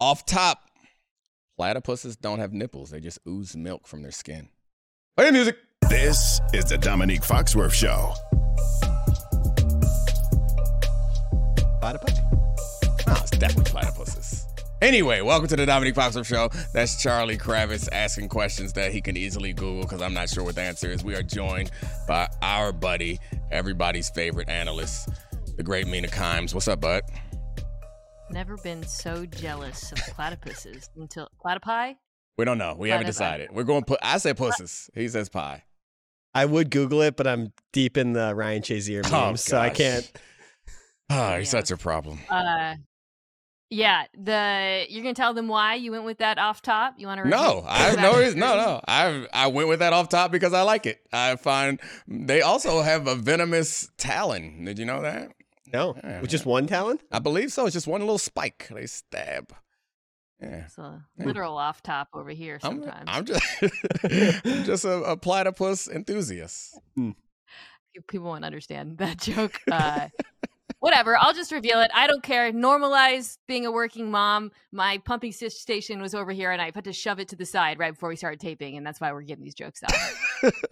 Off top, platypuses don't have nipples. They just ooze milk from their skin. Play the music. This is the Domonique Foxworth Show. Platypus? Oh, it's definitely platypuses. Anyway, welcome to the Domonique Foxworth Show. That's Charlie Kravitz asking questions that he can easily Google because I'm not sure what the answer is. We are joined by our buddy, everybody's favorite analyst, the great Mina Kimes. What's up, bud? Never been so jealous of platypuses until platypi. We don't know. We haven't decided. We're going put. I say pusses. He says pie. I would Google it, but I'm deep in the Ryan Shazier memes, Oh, so I can't. Ah, you're Yeah. such a problem. Uh, yeah, the you're gonna tell them why you went with that off top. You want to? No, I have no reason. No, no. I I went with that off top because I like it. I find they also have a venomous talon. Did you know that? No, Yeah, with just one talent. I believe so. It's just one little spike. They stab. Yeah. It's a literal off top over here I'm, sometimes. I'm just I'm just a, a platypus enthusiast. People won't understand that joke. Uh, whatever. I'll just reveal it. I don't care. Normalize being a working mom. My pumping station was over here, and I had to shove it to the side right before we started taping, and that's why we're getting these jokes out.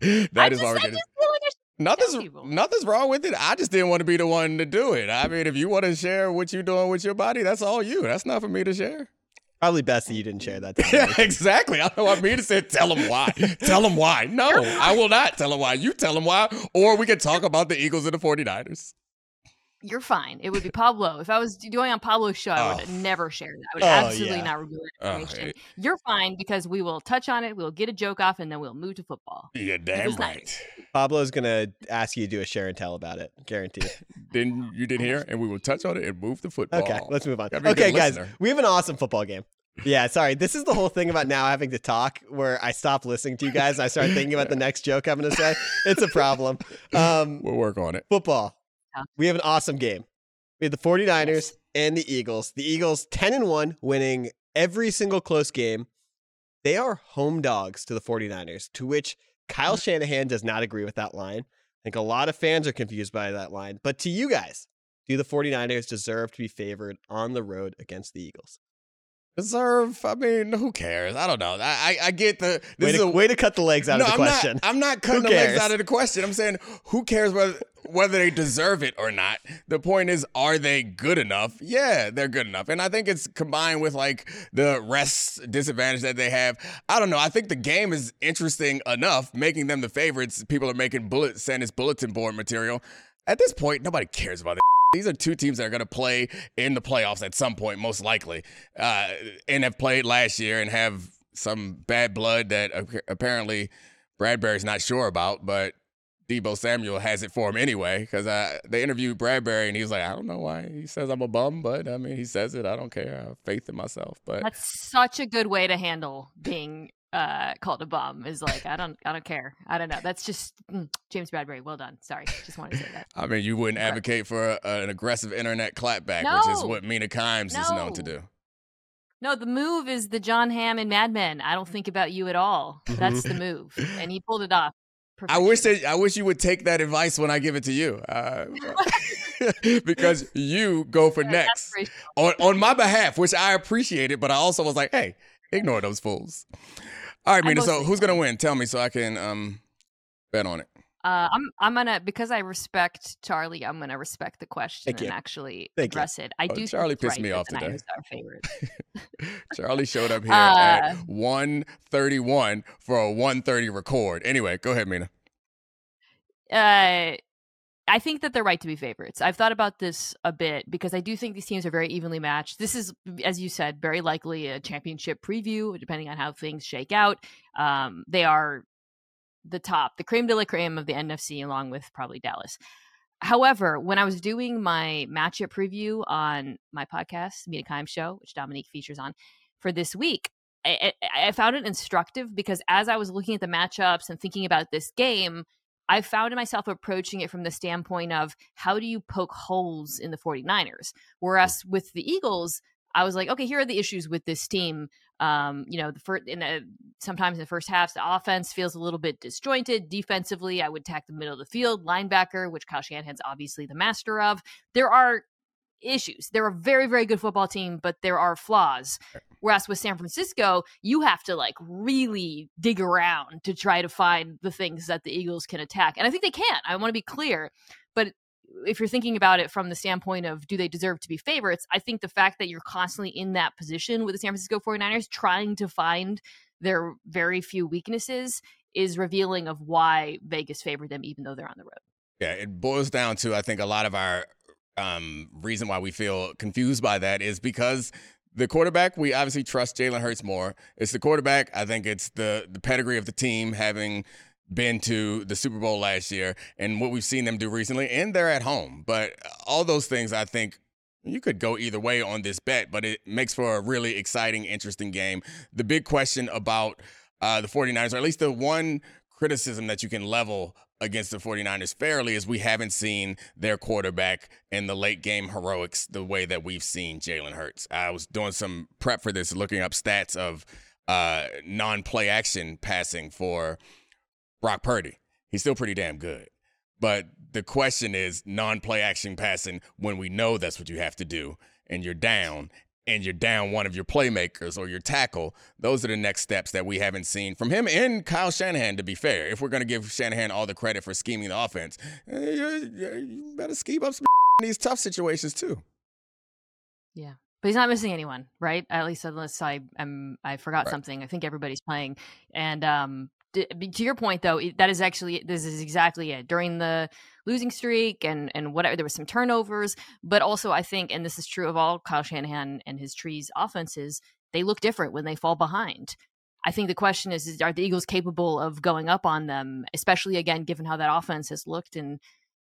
That I is just, all I just feel like I should Nothing's nothing's wrong with it. I just didn't want to be the one to do it. I mean, if you want to share what you're doing with your body, that's all you. That's not for me to share. Probably best that you didn't share that. Yeah, exactly. I don't want me to say tell them why. tell them why. No, I will not tell them why. You tell them why, or we can talk about the Eagles and the 49ers. You're fine. It would be Pablo. If I was doing on Pablo's show, I would Oh. never share that. I would Oh, absolutely yeah. not reveal that Oh, information. hey. You're fine because we will touch on it, we'll get a joke off, and then we'll move to football. You're damn was nice. right. Pablo's gonna ask you to do a share and tell about it, guaranteed. Then you didn't hear, and we will touch on it and move to football. Okay, let's move on. Gotta be a Okay, guys, we have an awesome football game. Yeah, sorry. This is the whole thing about now having to talk where I stop listening to you guys and I start thinking about the next joke I'm going to say. It's a problem. Um, We'll work on it. football. We have an awesome game. We have the 49ers Yes. and the Eagles. The Eagles 10 and 1 winning every single close game. They are home dogs to the 49ers, to which Kyle mm. Shanahan does not agree with that line. I think a lot of fans are confused by that line. But to you guys, do the 49ers deserve to be favored on the road against the Eagles? Deserve. I mean, who cares? I don't know. I I, I get the. This Way is to, a way to cut the legs out no, of the I'm question. Not, I'm not cutting the legs out of the question. I'm saying who cares whether whether they deserve it or not. The point is, are they good enough? Yeah, they're good enough. And I think it's combined with like the rest disadvantage that they have. I don't know. I think the game is interesting enough, making them the favorites. People are making bullet send as bulletin board material. At this point, nobody cares about it. These are two teams that are going to play in the playoffs at some point, most likely, uh, and have played last year and have some bad blood that ap- apparently Bradberry's not sure about, but Deebo Samuel has it for him anyway. Because uh, they interviewed Bradberry and he was like, I don't know why he says I'm a bum, but I mean, he says it. I don't care. I have faith in myself. But That's such a good way to handle being uh, called a bum. Is like I don't, I don't care. I don't know. That's just mm, James Bradberry. Well done. Sorry, just wanted to say that. I mean, you wouldn't Right. advocate for a, an aggressive internet clapback, which is what Mina Kimes is known to do. No, the move is the Jon Hamm and Mad Men. I don't think about you at all. That's the move, and he pulled it off. I wish that I wish you would take that advice when I give it to you, uh, because you go for Yeah, next on on my behalf, which I appreciated. But I also was like, hey, ignore those fools. All right, Mina. So who's gonna win? Tell me so I can um bet on it. Uh, I'm I'm gonna because I respect Charlie. I'm gonna respect the question Thank you. and actually Thank you. address it. I Oh, do. Charlie pissed right me off today. Are favorite. Charlie showed up here Uh, at one thirty one for a one thirty record. Anyway, go ahead, Mina. uh, I think that they're right to be favorites. I've thought about this a bit because I do think these teams are very evenly matched. This is, as you said, very likely a championship preview, depending on how things shake out. Um, they are the top, the creme de la creme of the NFC, along with probably Dallas. However, when I was doing my matchup preview on my podcast, Mina Kimes Show, which Domonique features on for this week, I, I I found it instructive because as I was looking at the matchups and thinking about this game, I found myself approaching it from the standpoint of how do you poke holes in the 49ers? Whereas with the Eagles, I was like, okay, here are the issues with this team. Um, you know, the first in a, sometimes in the first half, the offense feels a little bit disjointed. Defensively, I would attack the middle of the field, linebacker, which Kyle Shanahan's obviously the master of. There are issues. They're a very, very good football team, but there are flaws. Whereas with San Francisco, you have to like really dig around to try to find the things that the Eagles can attack. And I think they can. I want to be clear. But if you're thinking about it from the standpoint of do they deserve to be favorites, I think the fact that you're constantly in that position with the San Francisco 49ers trying to find their very few weaknesses is revealing of why Vegas favored them even though they're on the road. Yeah, it boils down to I think a lot of our um, reason why we feel confused by that is because the quarterback, we obviously trust Jalen Hurts more. It's the quarterback. I think it's the the pedigree of the team having been to the Super Bowl last year and what we've seen them do recently, and they're at home. But all those things, I think. You could go either way on this bet, but it makes for a really exciting, interesting game. The big question about uh, the 49ers, or at least the one criticism that you can level against the 49ers fairly is we haven't seen their quarterback in the late game heroics the way that we've seen Jalen Hurts. I was doing some prep for this, looking up stats of uh, non play action passing for Brock Purdy. He's still pretty damn good. But the question is non play action passing when we know that's what you have to do and you're down and you're down one of your playmakers or your tackle, those are the next steps that we haven't seen from him and Kyle Shanahan, to be fair. If we're going to give Shanahan all the credit for scheming the offense, eh, you better scheme up some in these tough situations too. Yeah. But he's not missing anyone, right? At least unless I am I forgot right. something. I think everybody's playing. And um to your point though that is actually this is exactly it. During the losing streak and and whatever there was some turnovers but also i think and this is true of all kyle shanahan and his trees offenses they look different when they fall behind. I think the question is, is are the eagles capable of going up on them especially again given how that offense has looked and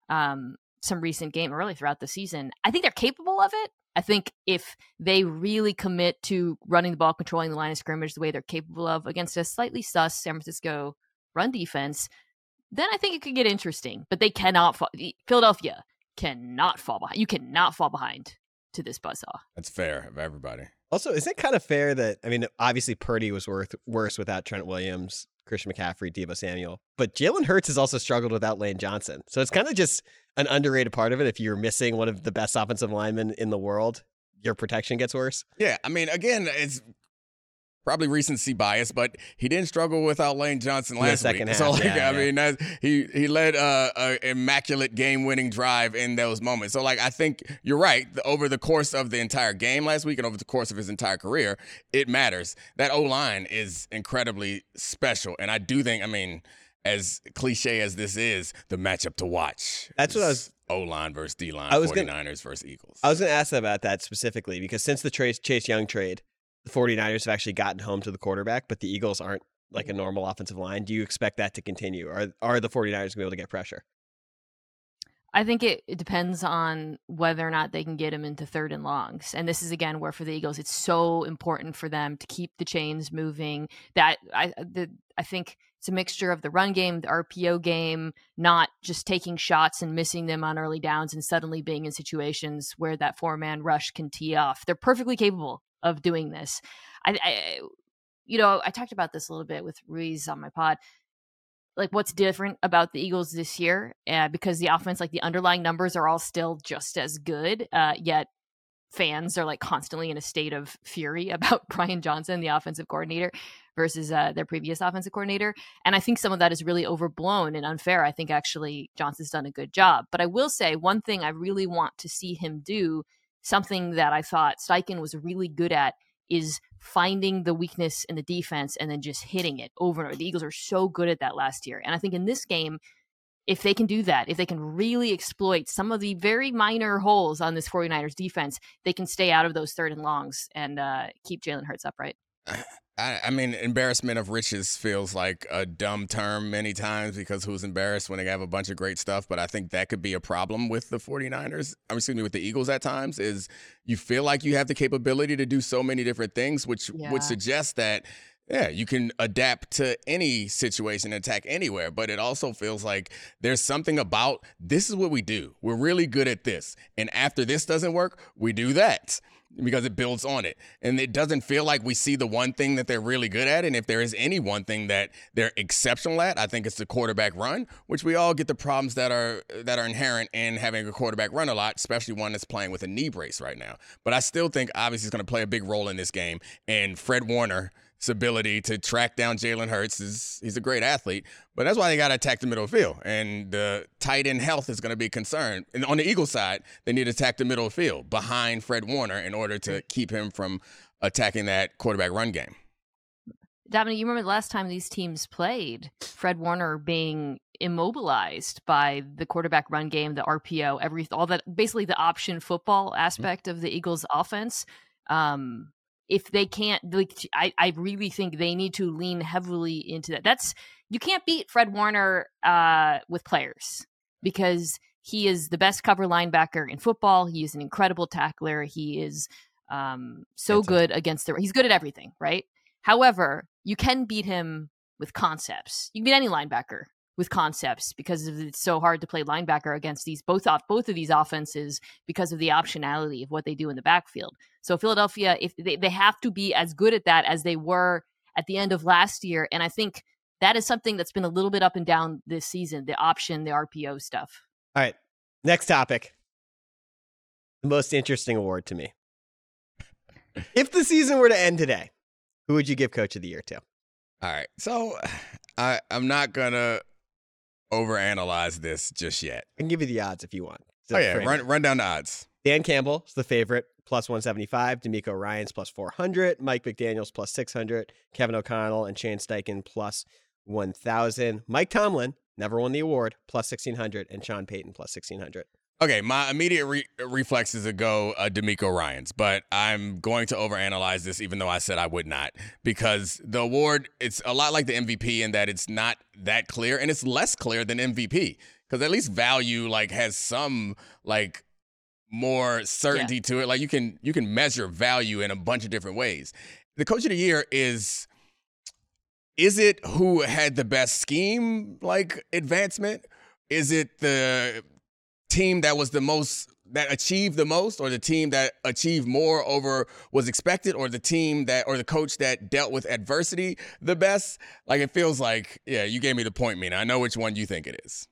um, some recent game early throughout the season i think they're capable of it I think if they really commit to running the ball, controlling the line of scrimmage the way they're capable of against a slightly sus San Francisco run defense, then I think it could get interesting. But they cannot fall. Philadelphia cannot fall behind. You cannot fall behind to this buzzsaw. That's fair of everybody. Also, is it kind of fair that I mean, obviously Purdy was worth worse without Trent Williams, Christian McCaffrey, Deebo Samuel, but Jalen Hurts has also struggled without Lane Johnson. So it's kind of just an underrated part of it. If you're missing one of the best offensive linemen in the world, your protection gets worse. Yeah, I mean, again, it's probably recency bias, but he didn't struggle without Lane Johnson last week. Half, so, like, yeah, I yeah. mean, he he led a, a immaculate game-winning drive in those moments. So, like, I think you're right. Over the course of the entire game last week and over the course of his entire career, it matters. That O line is incredibly special, and I do think, I mean as cliche as this is, the matchup to watch. That's what I was. O line versus D line, 49ers gonna, versus Eagles. I was going to ask about that specifically because since the Chase, Chase Young trade, the 49ers have actually gotten home to the quarterback, but the Eagles aren't like a normal offensive line. Do you expect that to continue? Are, are the 49ers going to be able to get pressure? I think it, it depends on whether or not they can get him into third and longs. And this is again where for the Eagles, it's so important for them to keep the chains moving. That I the, I think it's a mixture of the run game, the RPO game, not just taking shots and missing them on early downs and suddenly being in situations where that four man rush can tee off. They're perfectly capable of doing this. I, I you know, I talked about this a little bit with Ruiz on my pod like what's different about the Eagles this year uh, because the offense, like the underlying numbers are all still just as good, uh, yet fans are like constantly in a state of fury about Brian Johnson, the offensive coordinator, versus uh, their previous offensive coordinator. And I think some of that is really overblown and unfair. I think actually Johnson's done a good job. But I will say one thing I really want to see him do, something that I thought Steichen was really good at, is finding the weakness in the defense and then just hitting it over and over. The Eagles are so good at that last year. And I think in this game, if they can do that, if they can really exploit some of the very minor holes on this 49ers defense, they can stay out of those third and longs and uh, keep Jalen Hurts upright. I, I, mean, embarrassment of riches feels like a dumb term many times because who's embarrassed when they have a bunch of great stuff? But I think that could be a problem with the 49ers. I'm excuse me, with the Eagles at times is you feel like you have the capability to do so many different things, which yeah. would suggest that yeah, you can adapt to any situation, attack anywhere, but it also feels like there's something about this is what we do. We're really good at this. And after this doesn't work, we do that. because it builds on it. And it doesn't feel like we see the one thing that they're really good at. And if there is any one thing that they're exceptional at, I think it's the quarterback run, which we all get the problems that are that are inherent in having a quarterback run a lot, especially one that's playing with a knee brace right now. But I still think obviously he's going to play a big role in this game. And Fred Warner ability to track down Jalen Hurts is he's a great athlete, but that's why they got to attack the middle field. And the tight end health is going to be a concern. And on the Eagles side, they need to attack the middle field behind Fred Warner in order to keep him from attacking that quarterback run game. Dominic, you remember the last time these teams played, Fred Warner being immobilized by the quarterback run game, the RPO, every all that basically the option football aspect mm-hmm. of the Eagles offense. Um, if they can't like I, I really think they need to lean heavily into that. That's you can't beat fred warner uh, with players because he is the best cover linebacker in football. He is an incredible tackler. He is um, so that's good against the he's good at everything right? However you can beat him with concepts. You can beat any linebacker with concepts because it's so hard to play linebacker against these both off both of these offenses because of the optionality of what they do in the backfield. So Philadelphia, if they, they have to be as good at that as they were at the end of last year, and I think that is something that's been a little bit up and down this season. The option, the RPO stuff. All right, next topic. The most interesting award to me. if the season were to end today, who would you give Coach of the Year to? All right, so I I'm not gonna overanalyze this just yet. I can give you the odds if you want. Oh yeah, run run down the odds. Dan Campbell is the favorite, plus 175. DeMeco Ryans plus 400. Mike McDaniel's plus 600. Kevin O'Connell and Shane Steichen plus 1,000. Mike Tomlin never won the award, plus 1,600. And Sean Payton plus 1,600. Okay, my immediate re- reflex is to go uh, DeMeco Ryans, but I'm going to overanalyze this, even though I said I would not, because the award it's a lot like the MVP in that it's not that clear, and it's less clear than MVP, because at least value like has some like more certainty yeah. to it. Like you can you can measure value in a bunch of different ways. The coach of the year is is it who had the best scheme like advancement? Is it the team that was the most that achieved the most or the team that achieved more over was expected or the team that or the coach that dealt with adversity the best? Like it feels like yeah you gave me the point mina. I know which one you think it is.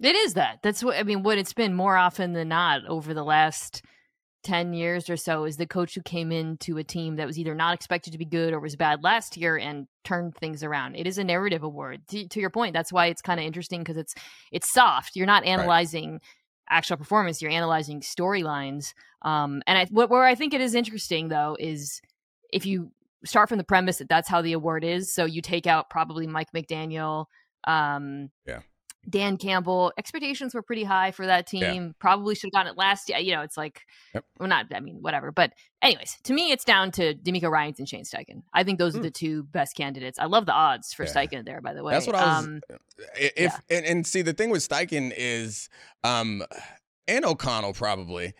It is that. That's what i mean what it's been more often than not over the last 10 years or so is the coach who came into a team that was either not expected to be good or was bad last year and turned things around. It is a narrative award. To, to your point, that's why it's kind of interesting because it's it's soft. You're not analyzing right. actual performance, you're analyzing storylines. Um, and I, what, where I think it is interesting though is if you start from the premise that that's how the award is, so you take out probably Mike McDaniel, um, yeah. Dan Campbell, expectations were pretty high for that team. Yeah. Probably should have gotten it last year. You know, it's like, yep. well, not, I mean, whatever. But, anyways, to me, it's down to DeMeco Ryans and Shane Steichen. I think those mm. are hmm. the two best candidates. I love the odds for yeah. Steichen there, by the way. That's what I was. Um, if yeah. and, and, see, the thing with Steichen is, um, and O'Connell probably.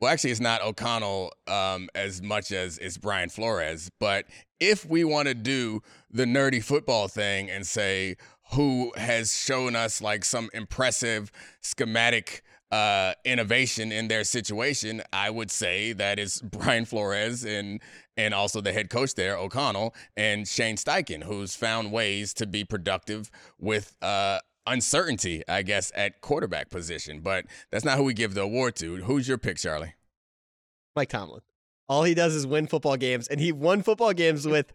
Well, actually, it's not O'Connell um, as much as it's Brian Flores. But if we want to do the nerdy football thing and say, who has shown us like some impressive schematic uh, innovation in their situation, I would say that is Brian Flores and and also the head coach there, O'Connell, and Shane Steichen, who's found ways to be productive with uh, uncertainty, I guess, at quarterback position. But that's not who we give the award to. Who's your pick, Charlie? Mike Tomlin. All he does is win football games, and he won football games with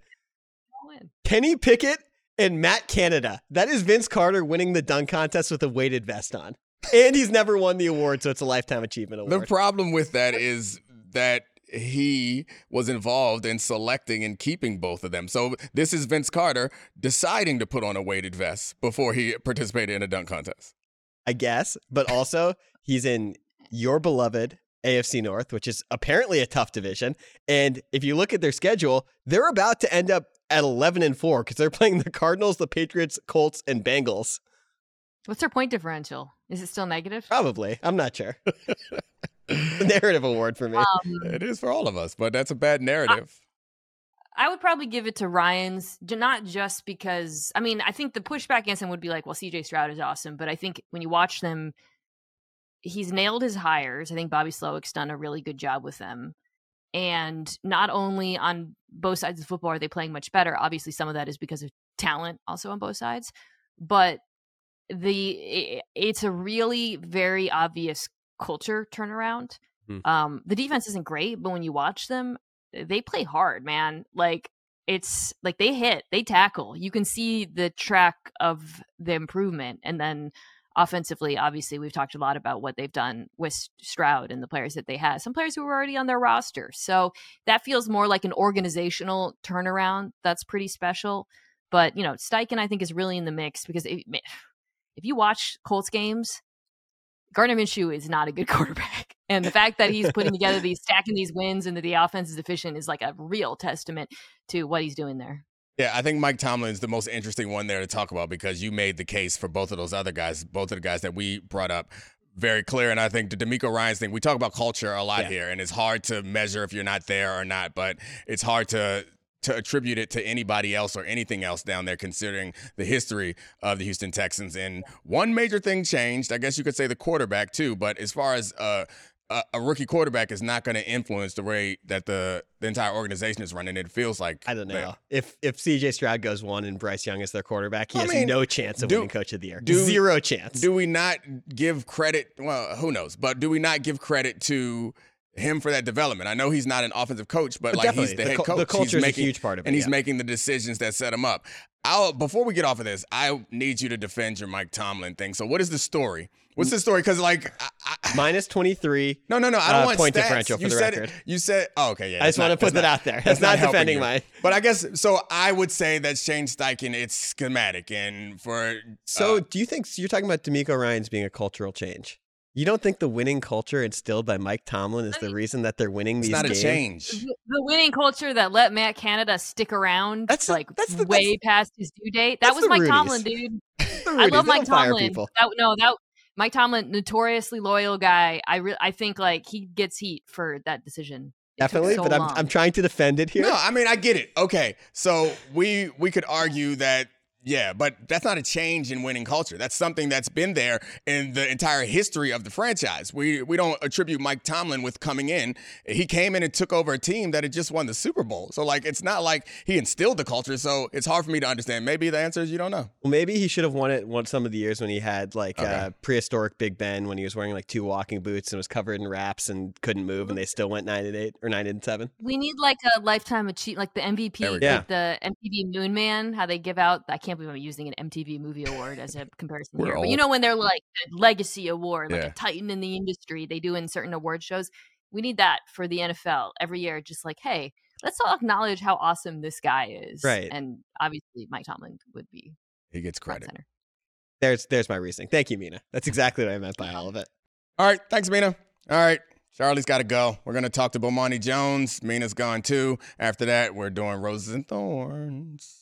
Kenny Pickett and Matt Canada. That is Vince Carter winning the dunk contest with a weighted vest on. And he's never won the award, so it's a lifetime achievement award. The problem with that is that he was involved in selecting and keeping both of them. So this is Vince Carter deciding to put on a weighted vest before he participated in a dunk contest. I guess, but also he's in your beloved AFC North, which is apparently a tough division. And if you look at their schedule, they're about to end up at 11 and 4 because they're playing the Cardinals, the Patriots, Colts, and Bengals. What's their point differential? Is it still negative? Probably. I'm not sure. narrative award for me. Um, it is for all of us, but that's a bad narrative. I, I would probably give it to Ryans, not just because, I mean, I think the pushback against him would be like, well, CJ Stroud is awesome. But I think when you watch them, he's nailed his hires. I think Bobby Slowik's done a really good job with them. And not only on both sides of football are they playing much better. Obviously, some of that is because of talent also on both sides, but the it's a really very obvious culture turnaround. Hmm. Um, the defense isn't great, but when you watch them, they play hard, man. Like it's like they hit, they tackle. You can see the track of the improvement, and then offensively, obviously, we've talked a lot about what they've done with Stroud and the players that they have, Some players who were already on their roster, so that feels more like an organizational turnaround. That's pretty special. But you know, Steichen, I think, is really in the mix because if you watch Colts games, Gardner Minshew is not a good quarterback. And the fact that he's putting together these stacking these wins and that the offense is efficient is like a real testament to what he's doing there. Yeah, I think Mike Tomlin is the most interesting one there to talk about because you made the case for both of those other guys, both of the guys that we brought up very clear. And I think the DeMeco Ryans thing, we talk about culture a lot yeah. here, and it's hard to measure if you're not there or not, but it's hard to to attribute it to anybody else or anything else down there, considering the history of the Houston Texans. And one major thing changed. I guess you could say the quarterback too. But as far as uh, a, rookie quarterback is not going to influence the way that the, the entire organization is running. It feels like I don't know that. if if CJ Stroud goes one and Bryce Young is their quarterback, he I has mean, no chance of do, winning Coach of the Year. Do, Zero chance. Do we not give credit? Well, who knows? But do we not give credit to him for that development. I know he's not an offensive coach, but, but like he's the, the head coach. The culture is making, a huge part of it, and he's yeah. making the decisions that set him up. I'll before we get off of this, I need you to defend your Mike Tomlin thing. So, what is the story? What's the story? Because like I, I, minus twenty three. No, no, no. I don't uh, want point stats. differential for you the said record. It, you said, oh, okay, yeah. I just want to put that not, out there. That's, that's not, not defending mine. But I guess so. I would say that Shane Steichen, it's schematic, and for so, uh, do you think so you're talking about DeMeco Ryans being a cultural change? You don't think the winning culture instilled by Mike Tomlin is the reason that they're winning it's these not games? a change. The winning culture that let Matt Canada stick around that's like that's the, way that's, past his due date. That was Mike Rudies. Tomlin, dude. I love Mike Tomlin. That, no, that Mike Tomlin, notoriously loyal guy. I re- I think like he gets heat for that decision. Definitely, so but I'm I'm trying to defend it here. No, I mean I get it. Okay, so we we could argue that yeah, but that's not a change in winning culture. That's something that's been there in the entire history of the franchise. We we don't attribute Mike Tomlin with coming in. He came in and took over a team that had just won the Super Bowl. So like it's not like he instilled the culture. So it's hard for me to understand. Maybe the answer is you don't know. Well, maybe he should have won it one some of the years when he had like okay. uh, prehistoric Big Ben when he was wearing like two walking boots and was covered in wraps and couldn't move and they still went nine and eight or nine and seven. We need like a lifetime achieve like the MVP, like yeah. the MTV Moon Man, how they give out I can't can't believe I'm using an MTV Movie Award as a comparison here. But you know when they're like Legacy Award, like yeah. a Titan in the industry, they do in certain award shows. We need that for the NFL every year. Just like, hey, let's all acknowledge how awesome this guy is. Right. And obviously, Mike Tomlin would be. He gets credit. Center. There's there's my reasoning. Thank you, Mina. That's exactly what I meant by all of it. All right. Thanks, Mina. All right. Charlie's got to go. We're going to talk to Bomani Jones. Mina's gone too. After that, we're doing Roses and Thorns.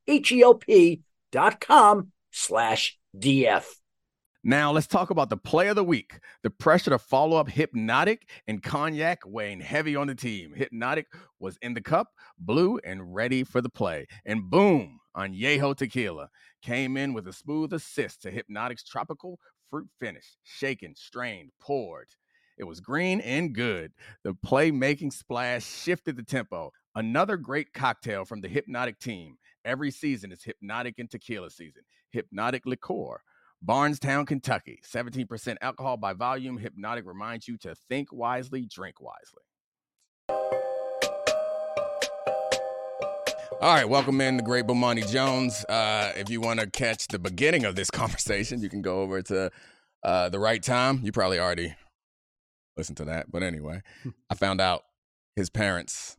H-E-L-P dot com slash DF. Now let's talk about the play of the week. The pressure to follow up Hypnotic and Cognac weighing heavy on the team. Hypnotic was in the cup, blue, and ready for the play. And boom, on Yeho Tequila came in with a smooth assist to Hypnotic's tropical fruit finish. Shaken, strained, poured. It was green and good. The playmaking splash shifted the tempo. Another great cocktail from the Hypnotic team. Every season is Hypnotic and Tequila season. Hypnotic Liqueur. Bardstown, Kentucky. 17% alcohol by volume. Hypnotic reminds you to think wisely, drink wisely. All right, welcome in the great Bomani Jones. Uh, if you want to catch the beginning of this conversation, you can go over to uh, the right time. You probably already listened to that, but anyway, I found out his parents,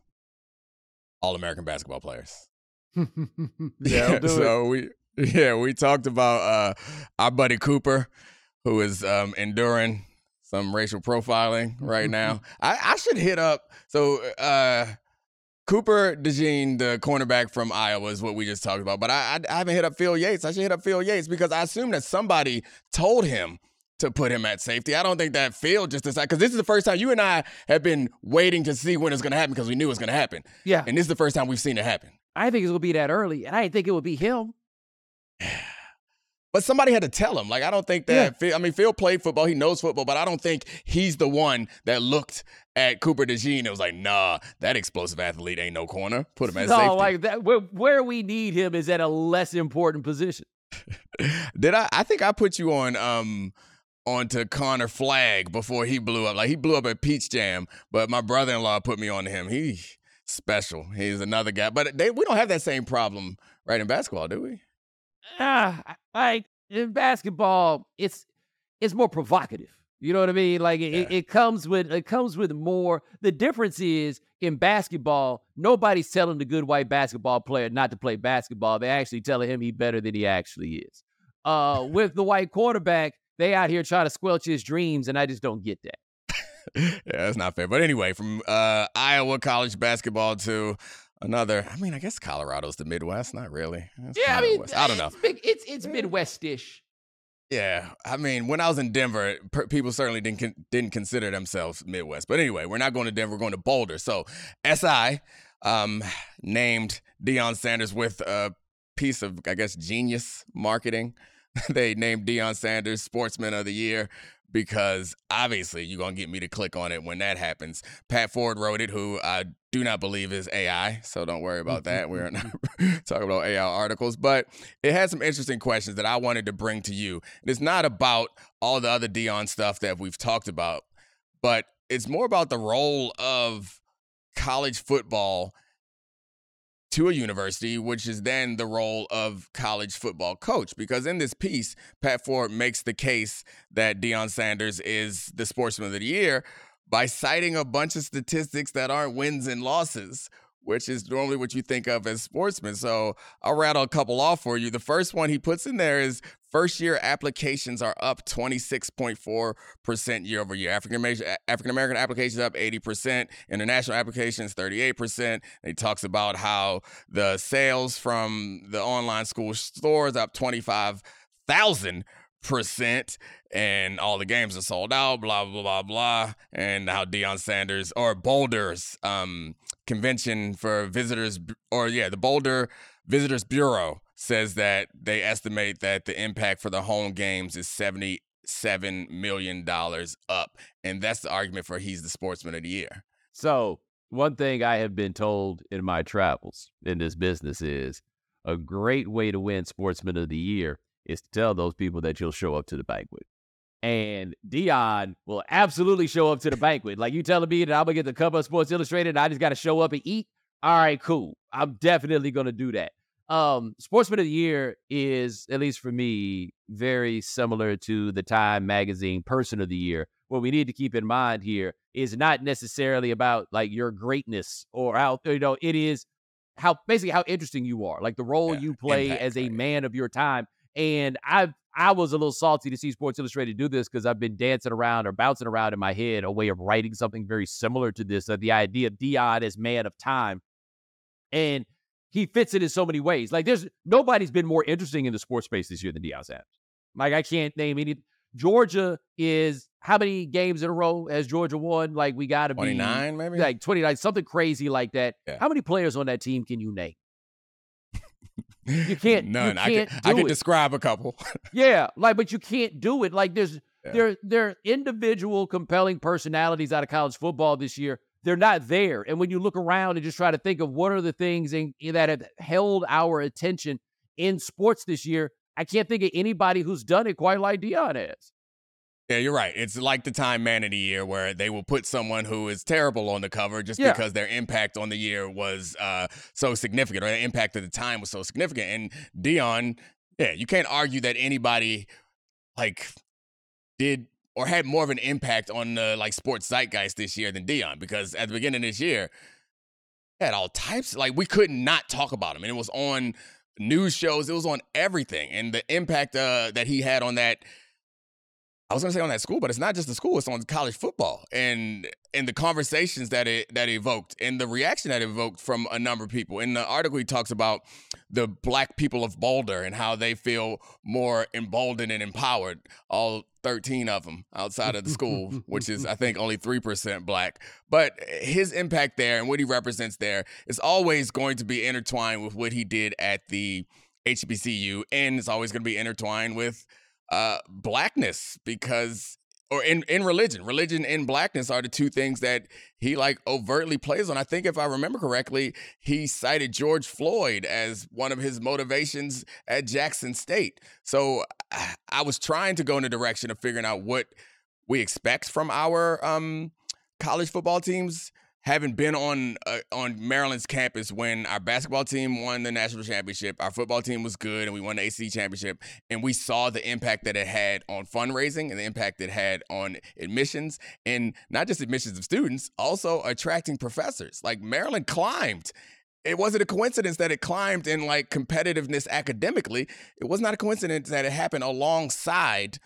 all American basketball players. Yeah, so we yeah we talked about uh, our buddy Cooper, who is um, enduring some racial profiling right now. I, I should hit up so. Uh, Cooper DeJean, the cornerback from Iowa, is what we just talked about. But I, I, I, haven't hit up Phil Yates. I should hit up Phil Yates because I assume that somebody told him to put him at safety. I don't think that Phil just decided because this is the first time you and I have been waiting to see when it's going to happen because we knew it was going to happen. Yeah, and this is the first time we've seen it happen. I think it's to be that early, and I didn't think it would be him. But somebody had to tell him. Like I don't think that. Yeah. Phil, I mean, Phil played football. He knows football, but I don't think he's the one that looked at Cooper DeJean and was like, "Nah, that explosive athlete ain't no corner. Put him at no, safety." like that. Where, where we need him is at a less important position. Did I? I think I put you on. um onto Connor Flagg before he blew up. Like he blew up at Peach Jam, but my brother-in-law put me on him. He special. He's another guy. But they we don't have that same problem right in basketball, do we? ah, like in basketball, it's it's more provocative. You know what I mean? Like it, yeah. it, comes with it comes with more. The difference is in basketball, nobody's telling the good white basketball player not to play basketball. They're actually telling him he's better than he actually is. Uh, with the white quarterback, they out here trying to squelch his dreams, and I just don't get that. Yeah, that's not fair. But anyway, from uh, Iowa college basketball to another. I mean, I guess Colorado's the Midwest. Not really. It's yeah, I mean, I don't know. It's, big, it's it's Midwestish. Yeah, I mean, when I was in Denver, per- people certainly didn't con- didn't consider themselves Midwest. But anyway, we're not going to Denver. We're going to Boulder. So SI um, named Deion Sanders with a piece of, I guess, genius marketing. they named Deion Sanders Sportsman of the Year because obviously you're going to get me to click on it when that happens. Pat Forde wrote it, who I do not believe is AI, so don't worry about mm-hmm, that. We're not mm-hmm. talking about AI articles, but it had some interesting questions that I wanted to bring to you. And it's not about all the other Deion stuff that we've talked about, but it's more about the role of college football to a university, which is then the role of college football coach. Because in this piece, Pat Forde makes the case that Deion Sanders is the sportsman of the year by citing a bunch of statistics that aren't wins and losses, which is normally what you think of as sportsmen. So I'll rattle a couple off for you. The first one he puts in there is first year applications are up 26.4% year over year. African American applications up 80%, international applications 38%. he talks about how the sales from the online school stores up 25,000 percent and all the games are sold out, blah blah blah blah, and how Deion Sanders or Boulder's um, convention for visitors or yeah, the Boulder Visitors Bureau says that they estimate that the impact for the home games is seventy seven million dollars up, and that's the argument for he's the sportsman of the year. So one thing I have been told in my travels in this business is a great way to win sportsman of the year is to tell those people that you'll show up to the banquet. And Deion will absolutely show up to the banquet. Like you telling me that I'm gonna get the cover of Sports Illustrated and I just gotta show up and eat. All right, cool. I'm definitely gonna do that. Um, Sportsman of the Year is, at least for me, very similar to the Time Magazine Person of the Year. What we need to keep in mind here is not necessarily about like your greatness or how you know it is how basically how interesting you are, like the role yeah, you play as a man of your time. And I I was a little salty to see Sports Illustrated do this because I've been dancing around or bouncing around in my head a way of writing something very similar to this. Uh, the idea of Deion as man of time, and he fits it in so many ways. Like there's nobody's been more interesting in the sports space this year than Deion Sanders. Like I can't name any. Georgia is how many games in a row has Georgia won? Like we got to be 29 maybe like 29 something crazy like that. Yeah. How many players on that team can you name? You can't. None. You can't I can. I can describe a couple. yeah, like, but you can't do it. Like, there's yeah. there there are individual compelling personalities out of college football this year. They're not there. And when you look around and just try to think of what are the things in, that have held our attention in sports this year, I can't think of anybody who's done it quite like Deion has. Yeah, you're right. It's like the Time Man of the Year where they will put someone who is terrible on the cover just Yeah. because their impact on the year was uh, so significant or the impact of the time was so significant. And Deion, yeah, you can't argue that anybody like did or had more of an impact on the like sports zeitgeist this year than Deion because at the beginning of this year, had all types like we could not talk about him and it was on news shows, it was on everything. And the impact uh, that he had on that I was gonna say on that school, but it's not just the school; it's on college football, and and the conversations that it that it evoked, and the reaction that it evoked from a number of people. In the article, he talks about the black people of Boulder and how they feel more emboldened and empowered. All thirteen of them outside of the school, which is I think only three percent black. But his impact there and what he represents there is always going to be intertwined with what he did at the HBCU, and it's always going to be intertwined with uh, blackness because or in, in religion religion and blackness are the two things that he like overtly plays on. I think if i remember correctly he cited george floyd as one of his motivations at jackson state. So I- was trying to go in the direction of figuring out what we expect from our um, college football teams having been on uh, on Maryland's campus when our basketball team won the national championship, our football team was good, and we won the ACC championship, and we saw the impact that it had on fundraising and the impact it had on admissions, and not just admissions of students, also attracting professors. Like Maryland climbed. It wasn't a coincidence that it climbed in like competitiveness academically. It was not a coincidence that it happened alongside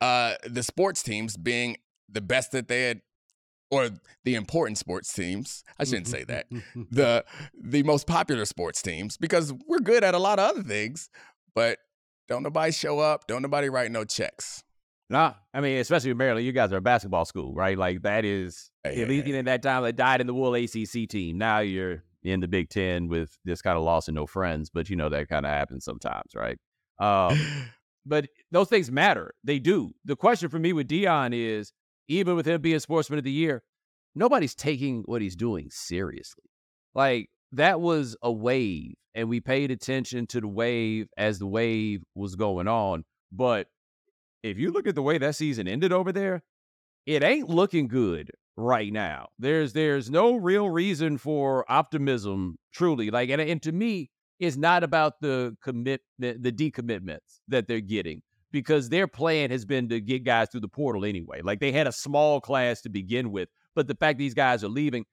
uh, the sports teams being the best that they had or the important sports teams. I shouldn't say that. The the most popular sports teams because we're good at a lot of other things, but don't nobody show up, don't nobody write no checks. Nah, I mean, especially in Maryland, you guys are a basketball school, right? Like that is Hey, at hey, least in that time they dyed in the wool ACC team. Now you're in the Big Ten with this kind of loss and no friends, but you know that kind of happens sometimes, right? Um, but those things matter. They do. The question for me with Deion is, even with him being Sportsman of the Year, nobody's taking what he's doing seriously. Like that was a wave, and we paid attention to the wave as the wave was going on. But if you look at the way that season ended over there, it ain't looking good right now. There's there's no real reason for optimism, truly. Like, and, and to me, it's not about the commit the, the decommitments that they're getting because their plan has been to get guys through the portal anyway. Like they had a small class to begin with, but the fact these guys are leaving,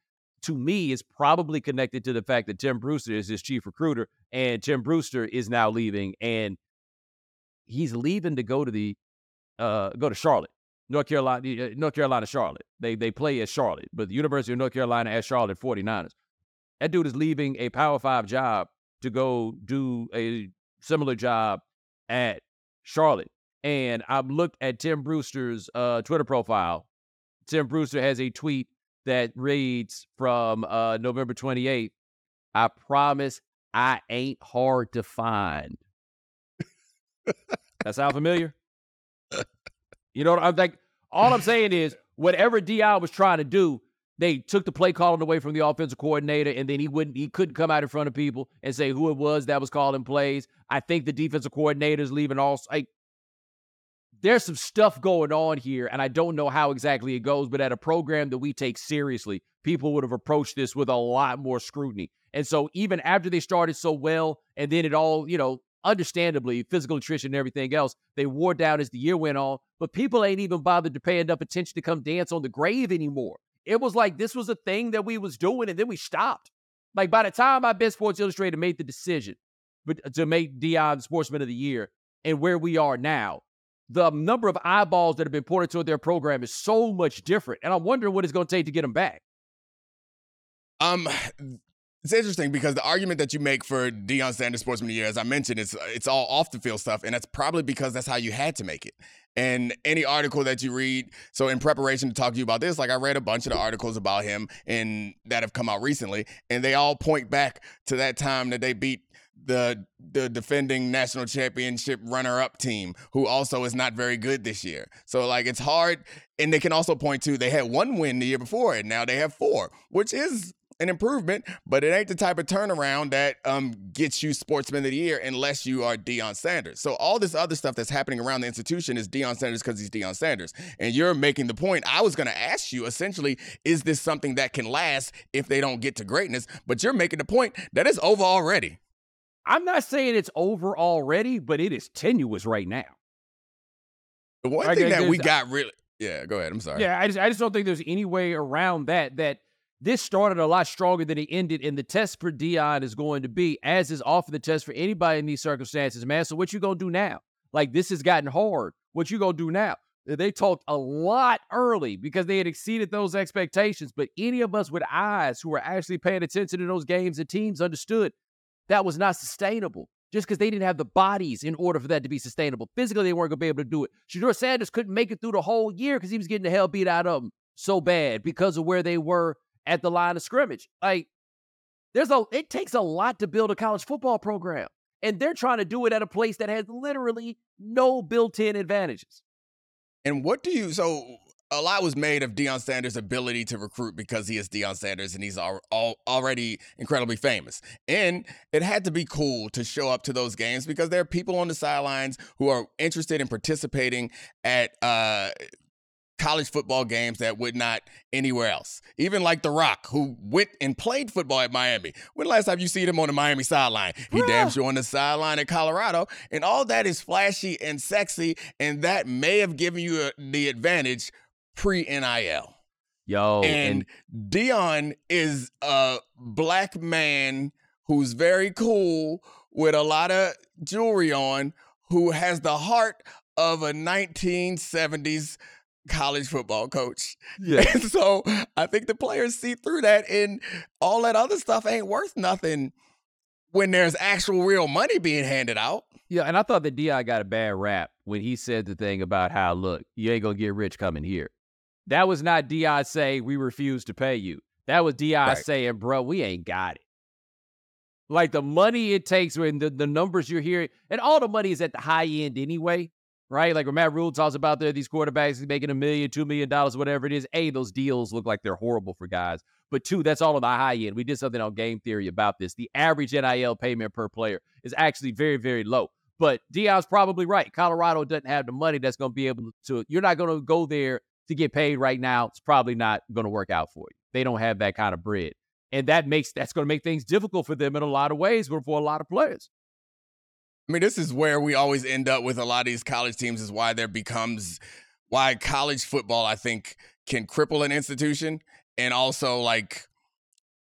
to me, is probably connected to the fact that Tim Brewster is his chief recruiter, and Tim Brewster is now leaving, and he's leaving to go to the uh go to Charlotte. North Carolina, North Carolina, Charlotte. They they play at Charlotte, but the University of North Carolina at Charlotte 49ers. That dude is leaving a Power Five job to go do a similar job at Charlotte. And I've looked at Tim Brewster's uh, Twitter profile. Tim Brewster has a tweet that reads from uh, November 28th. I promise I ain't hard to find. that sound familiar? You know, what I'm like, all I'm saying is, whatever Deion was trying to do, they took the play calling away from the offensive coordinator, and then he wouldn't, he couldn't come out in front of people and say who it was that was calling plays. I think the defensive coordinator is leaving all. Like, there's some stuff going on here, and I don't know how exactly it goes. But at a program that we take seriously, people would have approached this with a lot more scrutiny. And so, even after they started so well, and then it all, you know, understandably, physical nutrition and everything else, they wore down as the year went on. But people ain't even bothered to pay enough attention to come dance on the grave anymore. It was like this was a thing that we was doing, and then we stopped. Like by the time I bet Sports Illustrated made the decision, but uh, to make Deion Sportsman of the Year, and where we are now, the number of eyeballs that have been poured into their program is so much different, and I'm wondering what it's going to take to get them back. Um, it's interesting because the argument that you make for Deion Sanders Sportsman of the Year, as I mentioned, it's it's all off the field stuff, and that's probably because that's how you had to make it. And any article that you read, so in preparation to talk to you about this, like I read a bunch of the articles about him and that have come out recently, and they all point back to that time that they beat the the defending national championship runner up team who also is not very good this year. So like it's hard and they can also point to they had one win the year before and now they have four, which is an improvement, but it ain't the type of turnaround that um, gets you Sportsman of the Year unless you are Deion Sanders. So all this other stuff that's happening around the institution is Deion Sanders because he's Deion Sanders. And you're making the point. I was going to ask you essentially, is this something that can last if they don't get to greatness? But you're making the point that it's over already. I'm not saying it's over already, but it is tenuous right now. The one Right, thing that we got really, yeah, go ahead. I'm sorry. Yeah, I just I just don't think there's any way around that. That this started a lot stronger than it ended, and the test for Deion is going to be, as is often the test for anybody in these circumstances, man. So what you gonna do now? Like this has gotten hard. What you gonna do now? They talked a lot early because they had exceeded those expectations. But any of us with eyes who were actually paying attention to those games and teams understood that was not sustainable. Just because they didn't have the bodies in order for that to be sustainable. Physically, they weren't going to be able to do it. Shedeur Sanders couldn't make it through the whole year because he was getting the hell beat out of him so bad because of where they were at the line of scrimmage. Like, there's a it takes a lot to build a college football program. And they're trying to do it at a place that has literally no built-in advantages. And what do you so a lot was made of Deion Sanders' ability to recruit because he is Deion Sanders and he's al- al- already incredibly famous. And it had to be cool to show up to those games because there are people on the sidelines who are interested in participating at uh, college football games that would not anywhere else. Even like The Rock, who went and played football at Miami. When the last time you seen him on the Miami sideline? He damn sure on the sideline at Colorado. And all that is flashy and sexy, and that may have given you a, the advantage pre NIL. Yo, and Deion is a black man who's very cool with a lot of jewelry on, who has the heart of a 1970s college football coach. Yeah. And so I think the players see through that, and all that other stuff ain't worth nothing when there's actual real money being handed out. Yeah, and I thought that Di got a bad rap when he said the thing about how, look, you ain't gonna get rich coming here. That was not Di saying we refuse to pay you. That was Di Right. saying, bro, we ain't got it. Like the money it takes when the, the numbers you're hearing, and all the money is at the high end anyway, right? Like when Matt Rhule talks about there, these quarterbacks making a million, two million dollars, whatever it is. A, those deals look like they're horrible for guys. But two, that's all on the high end. We did something on game theory about this. The average NIL payment per player is actually very, very low. But Deion's probably right. Colorado doesn't have the money that's going to be able to. You're not going to go there to get paid right now. It's probably not going to work out for you. They don't have that kind of bread, and that makes that's going to make things difficult for them in a lot of ways, but for a lot of players. I mean, this is where we always end up with a lot of these college teams, is why there becomes why college football, I think, can cripple an institution and also like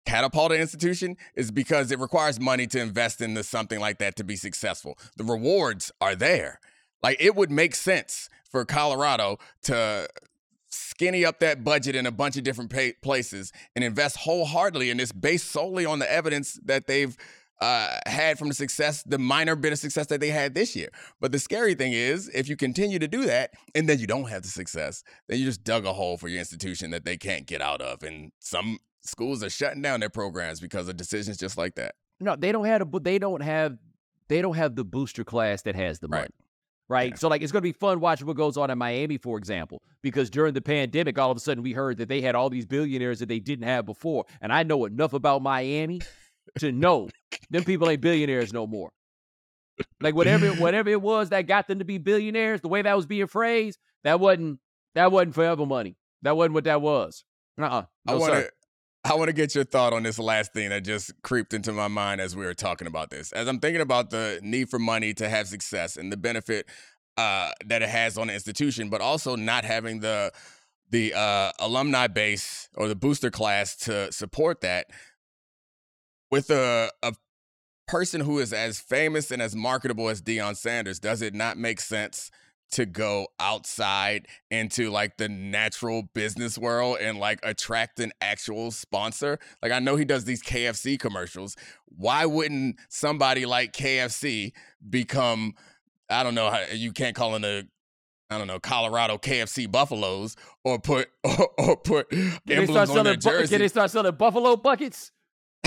catapult an institution is because it requires money to invest into something like that to be successful. The rewards are there. Like it would make sense for Colorado to skinny up that budget in a bunch of different pa- places and invest wholeheartedly in this based solely on the evidence that they've uh, had from the success, the minor bit of success that they had this year. But the scary thing is, if you continue to do that and then you don't have the success, then you just dug a hole for your institution that they can't get out of. And some schools are shutting down their programs because of decisions just like that. No, they don't have. A, they don't have. They don't have the booster class that has the money. Right. Yeah. So like it's going to be fun watching what goes on in Miami, for example, because during the pandemic, all of a sudden we heard that they had all these billionaires that they didn't have before, and I know enough about Miami to know them people ain't billionaires no more. Like whatever whatever it was that got them to be billionaires, the way that was being phrased, that wasn't that wasn't forever money. That wasn't what that was. Uh-uh. I No, want sir. to. I want to get your thought on this last thing that just creeped into my mind as we were talking about this. As I'm thinking about the need for money to have success and the benefit uh, that it has on the institution, but also not having the the uh, alumni base or the booster class to support that. With a a person who is as famous and as marketable as Deion Sanders, does it not make sense to go outside into like the natural business world and like attract an actual sponsor. Like I know he does these KFC commercials. Why wouldn't somebody like KFC become I don't know how you can't call it a I don't know Colorado KFC Buffaloes or put or, or put Can emblems on their bu- jersey. Can they start selling buffalo buckets?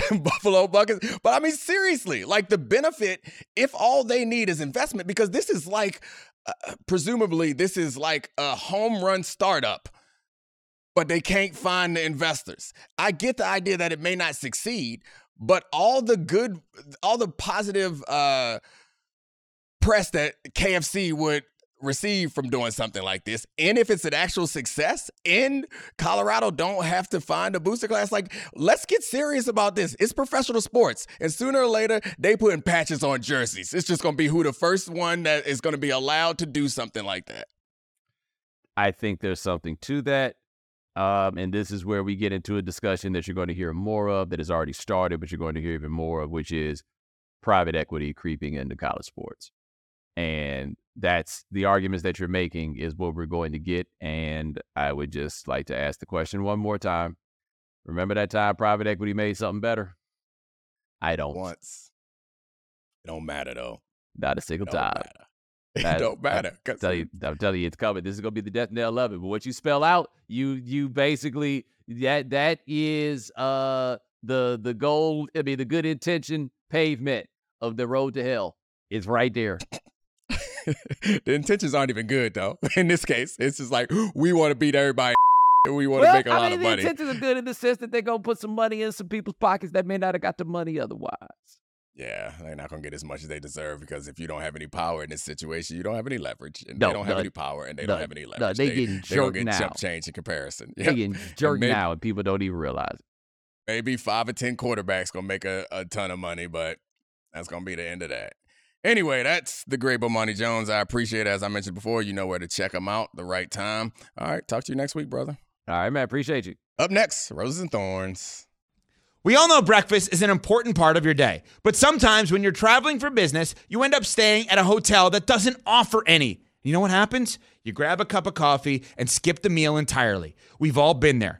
Buffalo buckets. But I mean, seriously, like the benefit, if all they need is investment, because this is like, uh, presumably, this is like a home run startup but they can't find the investors. I get the idea that it may not succeed, but all the good, all the positive uh, press that KFC would receive from doing something like this, and if it's an actual success, and Colorado don't have to find a booster class, like let's get serious about this. It's professional sports, and sooner or later they putting patches on jerseys. It's just gonna be who the first one that is gonna be allowed to do something like that. I think there's something to that. Um, and this is where we get into a discussion that you're going to hear more of that has already started, but you're going to hear even more of, which is private equity creeping into college sports. And that's the arguments that you're making is what we're going to get. And I would just like to ask the question one more time. Remember that time private equity made something better? I don't. Once. It don't matter though. Not a single time. matter. It don't matter. 'cause- tell you, I'm telling you, it's coming. This is gonna be the death knell of it. But what you spell out, you you basically that that is uh the the goal. I mean, the good intention pavement of the road to hell is right there. the intentions aren't even good though. In this case, it's just like we want to beat everybody. and we want to well, make a I lot mean, of the money. intentions are good in the sense that they're gonna put some money in some people's pockets that may not have got the money otherwise. Yeah, they're not gonna get as much as they deserve because if you don't have any power in this situation, you don't have any leverage, and No, they don't have any power, and they no, don't have any no, leverage. they they getting they jerked get now. jump change in comparison. They're getting jerked maybe- now, and people don't even realize it. Maybe five or ten quarterbacks gonna make a, a ton of money, but that's gonna be the end of that. Anyway, that's the great Bomani Jones. I appreciate it. As I mentioned before, you know where to check him out the right time. All right, talk to you next week, brother. All right, man. Appreciate you. Up next, Roses and Thorns. We all know breakfast is an important part of your day, but sometimes when you're traveling for business, you end up staying at a hotel that doesn't offer any. You know what happens? You grab a cup of coffee and skip the meal entirely. We've all been there.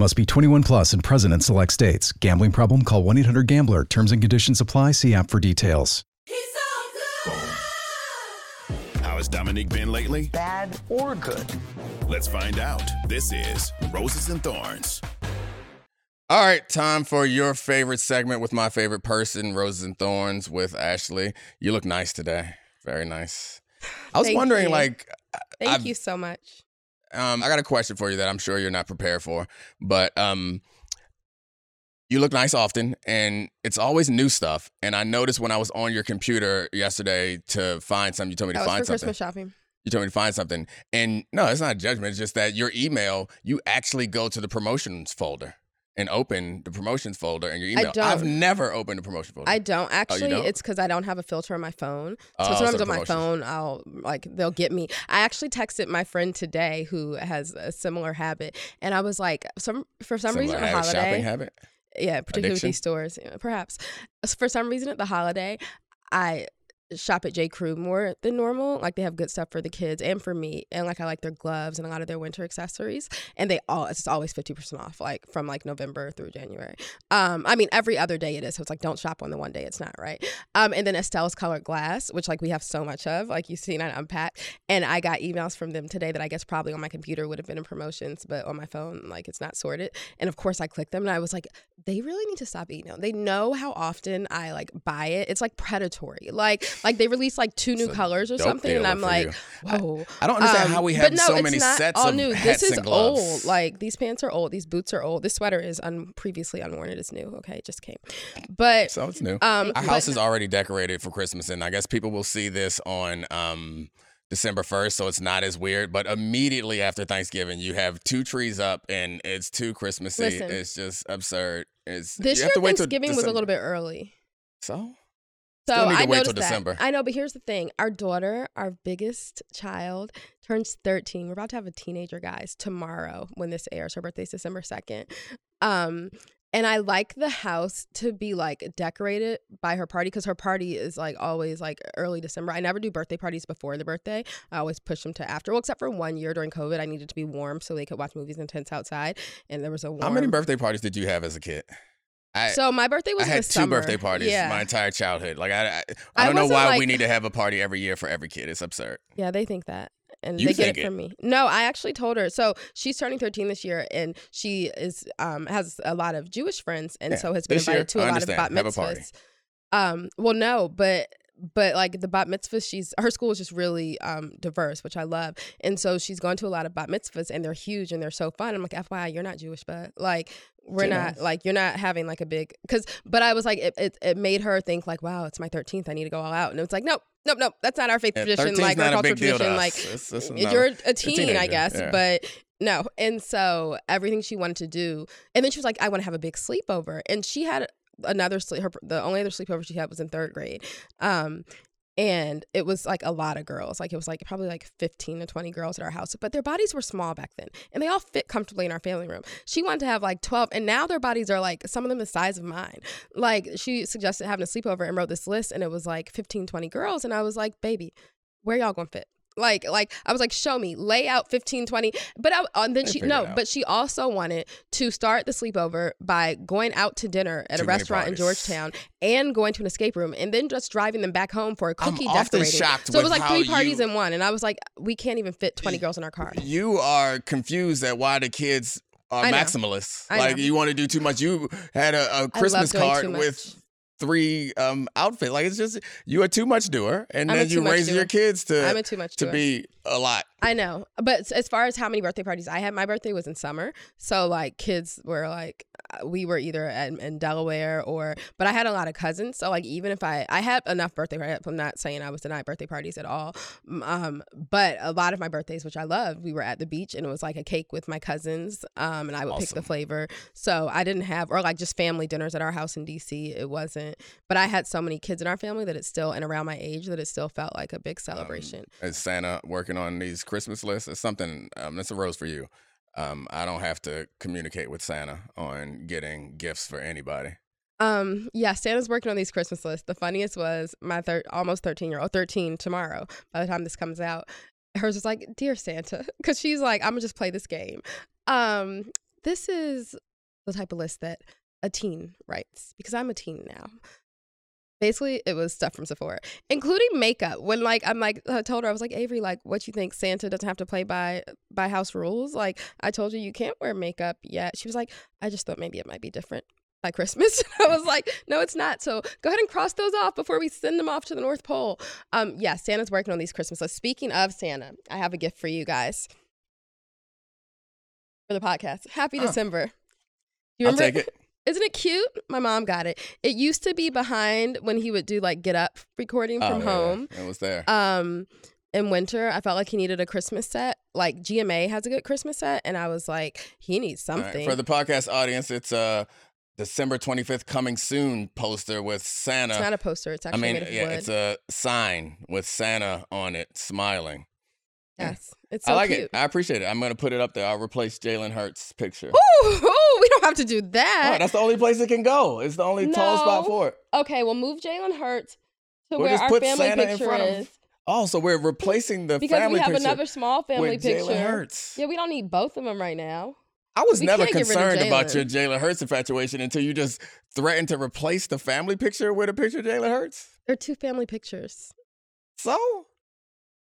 Must be 21 plus and present in select states. Gambling problem? Call 1 800 Gambler. Terms and conditions apply. See app for details. How has Domonique been lately? bad or good. Let's find out. This is Roses and Thorns. All right, time for your favorite segment with my favorite person, Roses and Thorns with Ashley. You look nice today. Very nice. I was Thank wondering, you. like, Thank I've- you so much. Um, I got a question for you that I'm sure you're not prepared for, but um, you look nice often, and it's always new stuff. And I noticed when I was on your computer yesterday to find something, you told me to find for something. Christmas shopping. You told me to find something, and no, it's not a judgment. It's just that your email, you actually go to the promotions folder and open the promotions folder in your email. I've never opened the promotion folder. I don't oh, actually. don't? It's because I don't have a filter on my phone. Oh, So so sometimes the on my phone, I'll like they'll get me. I actually texted my friend today who has a similar habit, and I was like, some for some Similar reason on habit, holiday, shopping habit. yeah, particularly with these stores, perhaps. For some reason at the holiday, I shop at J. Crew more than normal. Like they have good stuff for the kids and for me, and like I like their gloves and a lot of their winter accessories. And they all it's always fifty percent off, like from like November through January. Um, I mean every other day it is, so it's like don't shop on the one day it's not right. Um, and then Estelle's colored glass, which like we have so much of, like you've seen on Unpack. And I got emails from them today that I guess probably on my computer would have been in promotions, but on my phone like it's not sorted. And of course I clicked them and I was like, they really need to stop emailing. They know how often I like buy it. It's like predatory. Like like they release like two new colors or something, and I'm like, you. I- whoa. I don't understand Um, how we have no, so many sets all of new. hats This is and gloves. old. Like these pants are old. These boots are old. This sweater is un- previously unworn. It is new. Okay, it just came. But So it's new. um, Our house but- is already decorated for Christmas, and I guess people will see this on um, December 1st, so it's not as weird. But immediately after Thanksgiving, you have two trees up, and it's too Christmassy. Listen. it's just absurd. It's this you year have to wait Thanksgiving was a little bit early. So So Still need to I wait till noticed that. December. I know, but here's the thing: our daughter, our biggest child, turns 13. We're about to have a teenager, guys, tomorrow when this airs. Her birthday's December 2nd. Um, and I like the house to be like decorated by her party because her party is like always like early December. I never do birthday parties before the birthday. I always push them to after. Well, except for one year during COVID, I needed to be warm so they could watch movies in tents outside, and there was a warm. How many birthday parties did you have as a kid? I, So my birthday was I had two summer. birthday parties Yeah, my entire childhood. Like I, I, I I don't know wasn't, why we need to have a party every year for every kid. It's absurd. Yeah, they think that. And You they get it it. from me. No, I actually told her. So she's turning 13 this year and she is um has a lot of Jewish friends and Yeah, so has been this year, invited to I a lot of bat Have a party. mitzvahs. Um well no, but but like the bat mitzvahs, she's her school is just really um diverse, which I love. And so she's gone to a lot of bat mitzvahs and they're huge and they're so fun. I'm like, FYI, you're not Jewish, but like we're She not knows. like you're not having like a big because but I was like it, it it made her think like wow it's my 13th I need to go all out and it was like nope nope nope that's not our faith Yeah, tradition like our a cultural tradition like It's- it's not- you're a teen, I guess, yeah. but no. And so everything she wanted to do, and then she was like, "I want to have a big sleepover," and she had another sleep. Her the only other sleepover she had was in third grade, um, and it was like a lot of girls. Like it was like probably like fifteen to twenty girls at our house, but their bodies were small back then, and they all fit comfortably in our family room. She wanted to have like twelve, and now their bodies are like some of them the size of mine. Like she suggested having a sleepover and wrote this list, and it was like 15, 20 girls, and I was like, "Baby, where y'all gonna fit?" Like, like I was like, show me, lay out 15, 20. But I, and then They she, no, but she also wanted to start the sleepover by going out to dinner at Too a restaurant in. Georgetown and going to an escape room and then just driving them back home for a I'm cookie often decorating. shocked so it was like three parties you- in one. And I was like, we can't even fit 20 girls in our car. You are confused at why the kids are maximalists. Like you want to do too much. You had a, a Christmas card with three um outfits. Like it's just you are too much doer, and I'm then you raise your kids to I'm a too much to doer. be a lot. I know, but as far as how many birthday parties I had, my birthday was in summer, so like kids were like uh, we were either in, in Delaware or, but I had a lot of cousins, so like even if I I had enough birthday parties, I'm not saying I was denied birthday parties at all, um, but a lot of my birthdays, which I love, we were at the beach and it was like a cake with my cousins, um, and I would pick the flavor, so I didn't have or like just family dinners at our house in DC. It wasn't, but I had so many kids in our family that it still and around my age that it still felt like a big Um, celebration. Is Santa working on these Christmas list. It's something. Um, it's a rose for you. Um, I don't have to communicate with Santa on getting gifts for anybody. Um, yeah, Santa's working on these Christmas lists. The funniest was my third, almost 13 year old, 13 tomorrow, by the time this comes out. Hers was like, Dear Santa, because she's like, I'm gonna just play this game. Um, this is the type of list that a teen writes because I'm a teen now. Basically, it was stuff from Sephora, including makeup. When like I'm like I told her I was like Avery, like what you think Santa doesn't have to play by by house rules? Like I told you you can't wear makeup yet. She was like, I just thought maybe it might be different by Christmas. I was like, no, it's not. So go ahead and cross those off before we send them off to the North Pole. Um, yeah, Santa's working on these Christmas lists. Speaking of Santa, I have a gift for you guys for the podcast. Happy Oh. December. You I'll take it. Isn't it cute? My mom got it. It used to be behind when he would do like get up recording Oh, from yeah, yeah. home. It was there. Um, in winter, I felt like he needed a Christmas set. Like GMA has a good Christmas set, and I was like, he needs All right, something. For the podcast audience, it's a December 25th coming soon poster with Santa. it's not a poster. It's actually I mean, yeah, it's a sign with Santa on it, smiling. Yes, it's so I like cute. it. I appreciate it. I'm gonna put it up there. I'll replace Jalen Hurts' picture. Ooh, ooh, we don't have to do that. Oh, that's the only place it can go. It's the only tall spot No. for it. okay, well, move Jalen Hurts to We'll where just our put family Santa in picture front of- is. Oh, so we're replacing the Because family we have another small family with picture. Jalen Hurts. Yeah, we don't need both of them right now. I was we never can't get rid of concerned about your Jalen Hurts infatuation until you just threatened to replace the family picture with a picture of Jalen Hurts. They're two family pictures. So,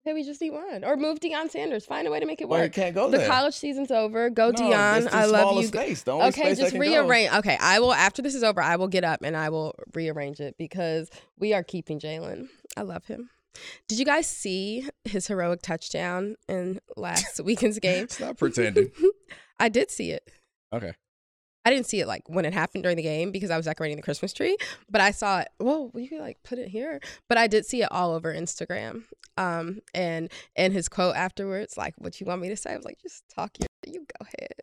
Okay, we just need one. Or move Deion Sanders. Find a way to make it work. can't go the there. college season's over. Go No, Deion. that's I love you. Space. Okay, just go- rearrange. Okay, I will. After this is over, I will get up and I will rearrange it because we are keeping Jalen. I love him. Did you guys see his heroic touchdown in last weekend's game? Stop pretending. I did see it. Okay. I didn't see it like when it happened during the game because I was decorating the Christmas tree, but I saw it. Whoa, you could like put it here. But I did see it all over Instagram. Um, and and his quote afterwards, like, "What you want me to say?" I was like, "Just talk your, you go ahead."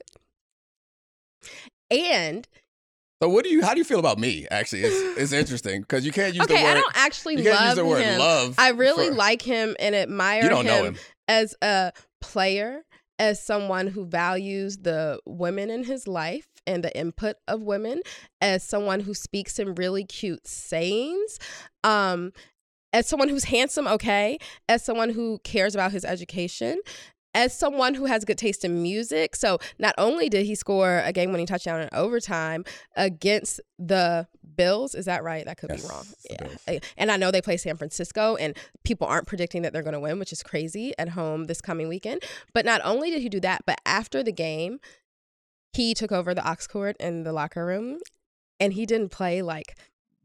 And So what do you? How do you feel about me? Actually, it's it's interesting because you can't use okay, the word. I don't actually you can't love use the word him. love. I really for- like him and admire know him. as a player, as someone who values the women in his life and the input of women, as someone who speaks in really cute sayings. Um, as someone who's handsome, okay, as someone who cares about his education, as someone who has good taste in music. So not only did he score a game winning touchdown in overtime against the Bills, is that right? That could Yes, be wrong. Yeah. And I know they play San Francisco and people aren't predicting that they're going to win, which is crazy at home this coming weekend. But not only did he do that, but after the game, he took over the aux cord in the locker room and he didn't play like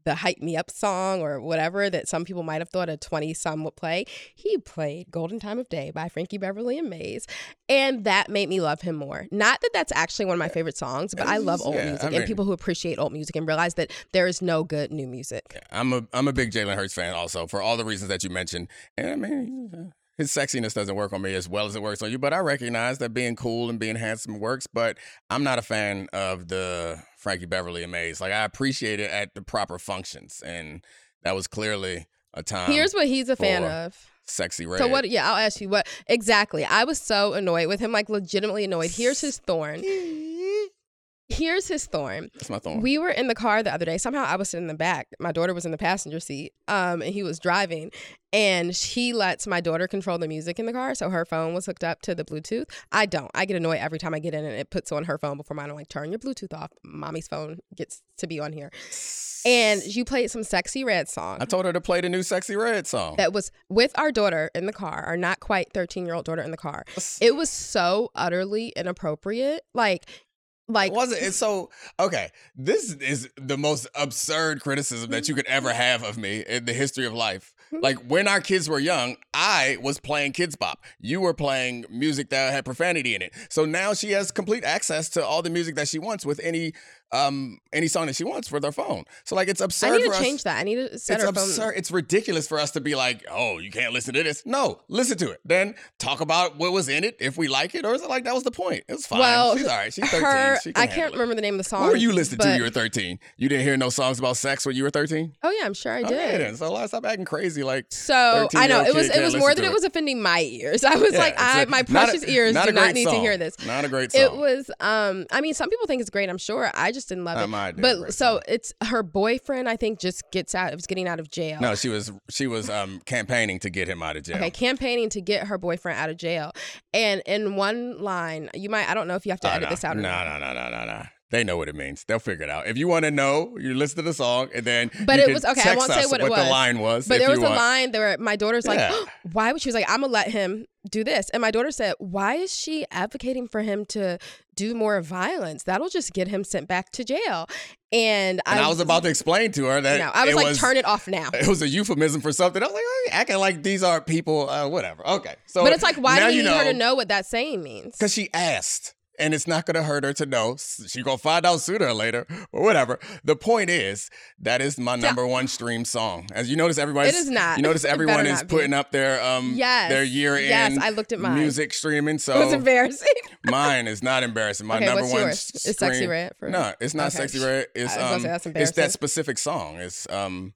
the hype me up song or whatever that some people might have thought a 20 some would play. He played Golden Time of Day by Frankie Beverly and Maze. And that made me love him more. Not that that's actually one of my favorite songs, but I love old Yeah, I music mean- and people who appreciate old music and realize that there is no good new music. I'm a I'm a big Jalen Hurts fan also for all the reasons that you mentioned. And I mean, his sexiness doesn't work on me as well as it works on you, but I recognize that being cool and being handsome works. But I'm not a fan of the Frankie Beverly and Maze. Like I appreciate it at the proper functions, and that was clearly a time. Here's what he's a fan of. Sexyy Red. So what? Yeah, I'll ask you what exactly. I was so annoyed with him, like legitimately annoyed. Here's his thorn. Here's his thorn. That's my thorn. We were in the car the other day. Somehow I was sitting in the back. My daughter was in the passenger seat, um, and he was driving. And he lets my daughter control the music in the car, so her phone was hooked up to the Bluetooth. I don't. I get annoyed every time I get in and it puts on her phone before mine. I'm like, turn your Bluetooth off. Mommy's phone gets to be on here. And you played some Sexyy Red song I told her to play the new Sexyy Red song. that was with our daughter in the car, our not quite 13 year old daughter in the car. It was so utterly inappropriate. Like, like It wasn't it's so okay? This is the most absurd criticism that you could ever mm-hmm. have of me in the history of life. Mm-hmm. Like when our kids were young, I was playing Kidz Bop. You were playing music that had profanity in it. So now she has complete access to all the music that she wants with any um any song that she wants for their phone. So like it's absurd I need for to us. change that. I need to set it's her phone. absurd. It's ridiculous for us to be like, oh, you can't listen to this. No, listen to it. Then talk about what was in it, if we like it, or is it like that was the point? It was fine. Well, she's all right. She's 13. her, she can I can't it. remember the name of the song. What were you listening to you were 13? You didn't hear no songs about sex when you were 13? Oh yeah, I'm sure I Okay, did. then. So let's stop acting crazy. Like, So I know it was it was more than it was offending my ears. I was Yeah, like, it's I my not a- precious ears not do not need to hear this. Not a great song. It was um I mean some people think it's great, I'm sure. I just didn't love Uh, it. did, but so it's her boyfriend I think just gets out was getting out of jail. No, she was she was um campaigning to get him out of jail. Okay, campaigning to get her boyfriend out of jail. And in one line, you might I don't know if you have to Oh, edit no. this out or no, no, no, no, no, no. They know what it means. They'll figure it out. If you want to know, you listen to the song and then. But it was okay. I won't say us what it was. the line was. But there was a want. line there. My daughter's like, Yeah. "Why would she was like, I'm gonna let him do this?" And my daughter said, "Why is she advocating for him to do more violence? That'll just get him sent back to jail." And, And I was about to explain to her that No, I was like, was, "Turn it off now." It was a euphemism for something. I was like, oh, acting like these are people, uh, whatever. Okay, so but it's like, why do you you need her to know what that saying means? Because she asked. And it's not gonna hurt her to know. She gonna find out sooner or later, or whatever. The point is, that is my number one stream song. As you notice, everybody. It is not. You notice everyone is be. putting up their um Yes. their year Yes, end I looked at mine. music streaming. So it was embarrassing. mine is not embarrassing. My Okay, number what's one yours? s- Is Sexy stream- Red for- No, it's not Okay. Sexyy Red. It's I was gonna um say that's it's that specific song. It's um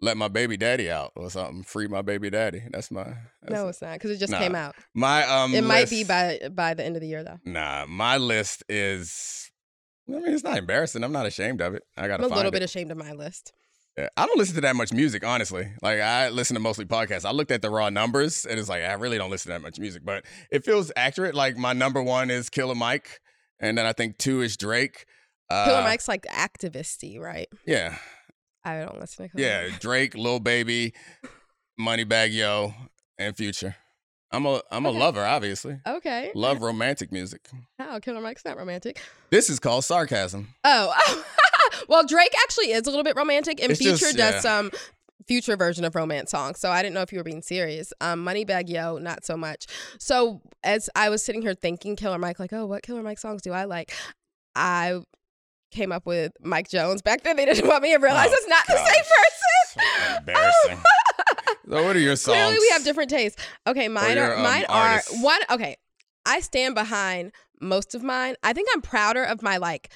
let my baby daddy out or something. Free my baby daddy. That's my that's no, it's not because it just Nah. came out. my um it might be by by the end of the year though. Nah, my list is. I mean, it's not embarrassing. I'm not ashamed of it. I I'm a little it. bit ashamed of my list. Yeah, I don't listen to that much music, honestly. Like I listen to mostly podcasts. I looked at the raw numbers, and it's like I really don't listen to that much music, but it feels accurate. Like my number one is Killer Mike, and then I think two is Drake. Uh, Killer Mike's like activisty, right? Yeah, I don't listen to Killer yeah. Drake, Lil Baby, Moneybagg Yo, and Future. I'm a I'm a lover, obviously. Okay. Love romantic music. How Killer Mike's not romantic. This is called sarcasm. Oh, well, Drake actually is a little bit romantic, and It's Future just- does yeah. some future version of romance songs. So I didn't know if you were being serious. Um, Moneybagg Yo, not so much. So as I was sitting here thinking Killer Mike, like, oh, what Killer Mike songs do I like? I came up with Mike Jones. Back then, they didn't want me to realize Oh, it's not the same person. So embarrassing. so what are your songs? Clearly, we have different tastes. Okay, mine your, are um, mine artists? are one. Okay, I stand behind most of mine. I think I'm prouder of my like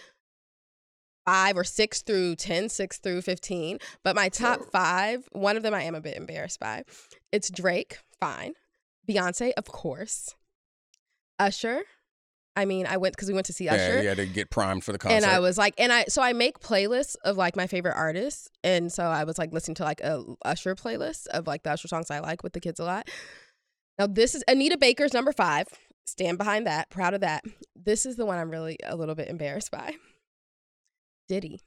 five or six through 10, six through 15. But my top five, one of them I am a bit embarrassed by. It's Drake, fine. Beyonce, of course. Usher. I mean, I went because we went to see Yeah, Usher. you had to get primed for the concert. And I was like, and I so I make playlists of like my favorite artists, and so I was like listening to like a Usher playlist of like the Usher songs I like with the kids a lot. Now this is Anita Baker's number five. Stand behind that. Proud of that. This is the one I'm really a little bit embarrassed by. Diddy,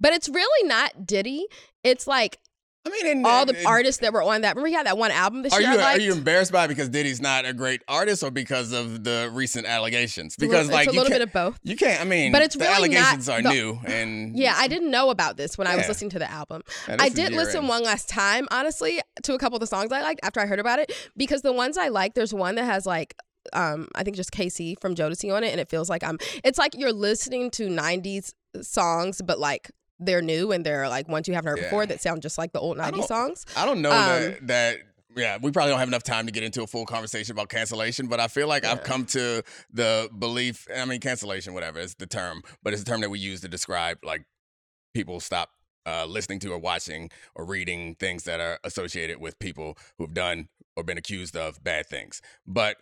but it's really not Diddy. It's like I mean, and, all the and- artists that were on that. Remember he had that one album this Are year. you are you embarrassed by it because Diddy's not a great artist, or because of the recent allegations? It's Because like a little bit of both. You can't. I mean, But it's the really not allegations are the- new, and Yeah, I didn't know about this when I was listening to the album. Yeah, I did listen one last time, honestly, to a couple of the songs I liked after I heard about it. Because the ones I like, there's one that has like um I think just K-Ci from Jodeci on it, and it feels like I'm it's like you're listening to nineties songs, but like they're new and they're like ones you haven't heard Yeah. before that sound just like the old nineties songs. I don't know Um, that, that. Yeah, we probably don't have enough time to get into a full conversation about cancellation, but I feel like I've come to the belief. I mean, cancellation, whatever is the term, but it's a term that we use to describe like people stop uh, listening to or watching or reading things that are associated with people who've done or been accused of bad things. But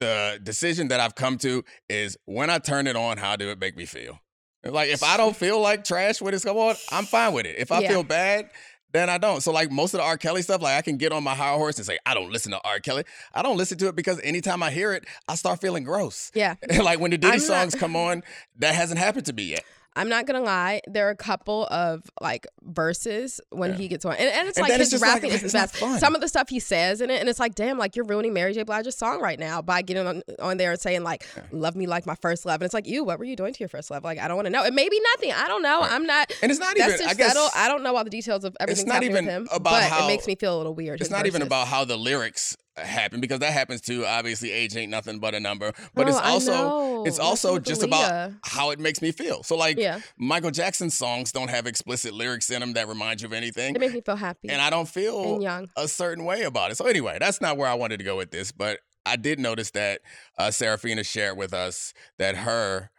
the decision that I've come to is when I turn it on, how do it make me feel? Like if I don't feel like trash when it's come on, I'm fine with it. If I Yeah. feel bad, then I don't. So like most of the R. Kelly stuff, like I can get on my high horse and say I don't listen to R. Kelly. I don't listen to it because anytime I hear it, I start feeling gross. Yeah. like when the Diddy I'm not- songs come on, that hasn't happened to me yet. I'm not gonna lie. There are a couple of like verses when Yeah. he gets on, and, and it's And like his it's just like, rapping is it's the best. Some of the stuff he says in it, and it's like, damn, like you're ruining Mary J. Blige's song right now by getting on, on there and saying like, "Love me like my first love," and it's like, you, what were you doing to your first love? Like, I don't want to know. It may be nothing. I don't know. I'm not. And it's not even- I guess-. I don't know all the details of everything not happening even him, about but how- it makes me feel a little weird. It's not even about how the lyrics happen because that happens too. Obviously, age ain't nothing but a number. But No, it's also it's also just about how it makes me feel. So like Yeah. Michael Jackson's songs don't have explicit lyrics in them that remind you of anything. It makes me feel happy. and I don't feel young. a certain way about it. So anyway, that's not where I wanted to go with this, but I did notice that uh, Serafina shared with us that her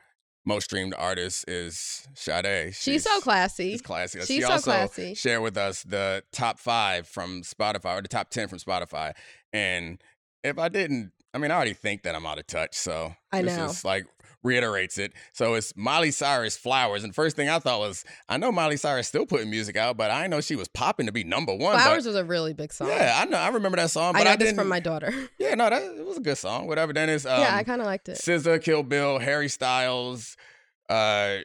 most streamed artist is Sade. She's so classy. She's classy. She's she so also classy. shared with us the top five from Spotify or the top ten from Spotify. And if I didn't, I mean, I already think that I'm out of touch. So I this know. is like reiterates it. So it's Miley Cyrus Flowers. And first thing I thought was, I know Miley Cyrus still putting music out, but I know she was popping to be number one. but- Flowers was a really big song. yeah, I know. I remember that song, I but know I, this from my daughter. yeah, no, that it was a good song. Whatever. Then it's um, yeah, I kind of liked it. SZA, Kill Bill, Harry Styles, uh,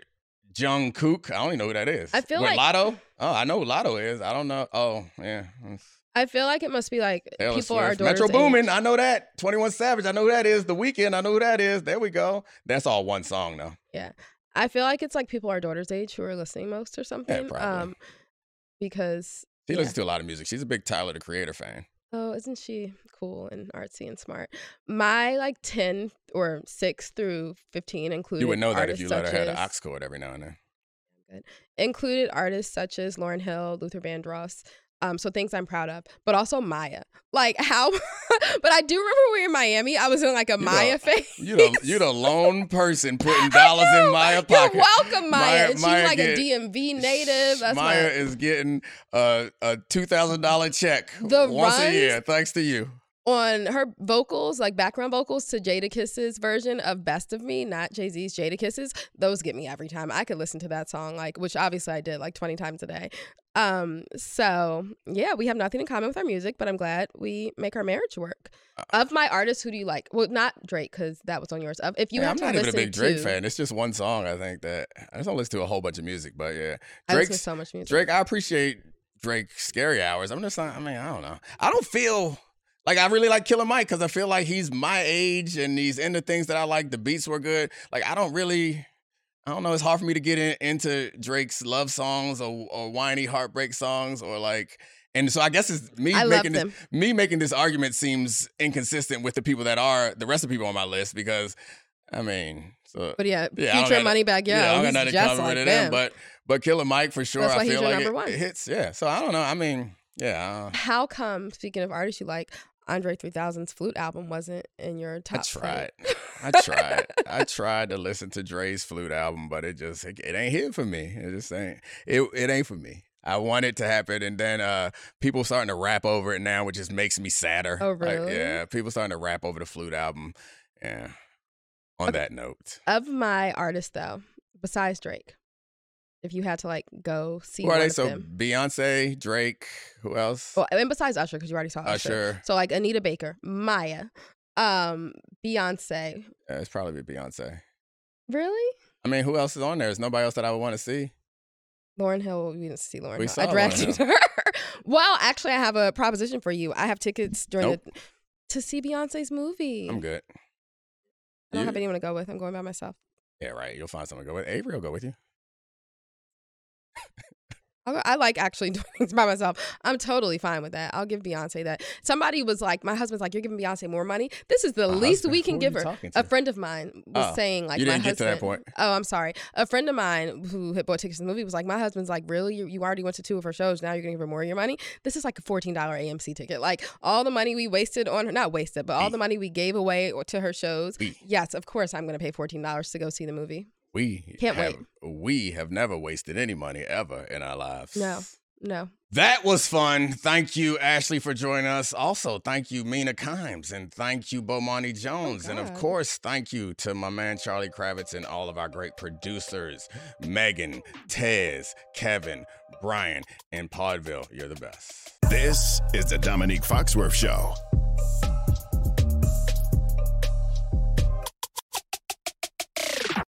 Jung Kook. I don't even know who that is. I feel With like- Latto. Oh, I know who Latto is. I don't know. Oh, yeah. it's I feel like it must be like Taylor people are Swift. daughters Metro. Boomin. I know that. Twenty One Savage. I know who that is. The Weeknd. I know who that is. There we go. That's all one song though. Yeah, I feel like it's like people our daughter's age who are listening most or something. Yeah, probably. Um, because She yeah. listens to a lot of music. She's a big Tyler the Creator fan. oh, isn't she cool and artsy and smart? My like ten or six through fifteen included. You would know that if you let her have as- aux cord every now and then. included artists such as Lauryn Hill, Luther Vandross. Um, so things I'm proud of, but also Mya. Like how, but I do remember we were in Miami. I was in like a You Mya know, phase. You the you the lone person putting dollars in Mya pocket. You're welcome, Mya. Mya- She's Mya like get- a DMV native. That's Mya my, is getting a, a two thousand dollar check The once a year, thanks to you. on her vocals, like background vocals to Jadakiss's version of Best of Me, not Jay Z's Jadakiss's. Those get me every time. I could listen to that song, like which obviously I did like 20 times a day. Um, so yeah, we have nothing in common with our music, but I'm glad we make our marriage work. Uh, Of my artists, who do you like? Well, not Drake, because that was on yours. Of if you Yeah, I'm not even a big Drake to, fan. It's just one song. I think that I just don't listen to a whole bunch of music, but yeah, I listen to Drake's so much music. Drake. I appreciate Drake scary hours. I'm just not. I mean, I don't know. I don't feel. Like I really like Killer Mike because I feel like he's my age and he's into things that I like. The beats were good. Like I don't really, I don't know. It's hard for me to get in, into Drake's love songs or, or whiny heartbreak songs or like. And so I guess it's me I making this, me making this argument seems inconsistent with the people that are the rest of the people on my list because I mean, so But yeah, yeah, Future money Moneybagg Yo, yeah, I don't got nothing covered like with them. but but Killer Mike for sure. That's why I feel like number it, one. it hits. Yeah, so I don't know. I mean, yeah. uh, How come? Speaking of artists you like, Andre 3000's flute album wasn't in your top. I tried. I tried. I tried to listen to Dre's flute album, but it just it, it ain't here for me. It just ain't. It it ain't for me. I want it to happen, and then uh, people starting to rap over it now, which just makes me sadder. Oh, Like, really? yeah, people starting to rap over the flute album. Yeah. On that note, Of my artists, though, besides Drake, if you had to like go see who are they? So them, Beyonce, Drake, who else? well, and besides Usher, because you already saw Usher. Usher. So like Anita Baker, Mya, um, Beyonce. Yeah, it's probably Beyonce. Really? I mean, who else is on there? There's nobody else that I would want to see. Lauryn Hill, we didn't see Lauryn We Hill. saw I you her. well, actually, I have a proposition for you. I have tickets during Nope. the to see Beyonce's movie. I'm good. I don't You- have anyone to go with. I'm going by myself. Yeah, right. You'll find someone to go with. Avery will go with you. I like actually doing things by myself. I'm totally fine with that. I'll give Beyonce that. Somebody was like, my husband's like, you're giving Beyonce more money. This is the My least husband? we can give her. A friend of mine was Oh, saying like, you didn't get to that point. Oh, I'm sorry. A friend of mine who had bought tickets to the movie was like, my husband's like, really? You, you already went to two of her shows. Now you're gonna give her more of your money. This is like a $14 AMC ticket. Like all the money we wasted on her, not wasted, but all the money we gave away to her shows. Yes, of course I'm gonna pay $14 to go see the movie. We Can't have, wait. We have never wasted any money ever in our lives. No, no. That was fun. Thank you, Ashley, for joining us. Also, thank you, Mina Kimes, and thank you, Bomani oh, Jones. and of course, thank you to my man Charlie Kravitz and all of our great producers Megan, Tez, Kevin, Brian, and Podville. You're the best. This is the Domonique Foxworth Show.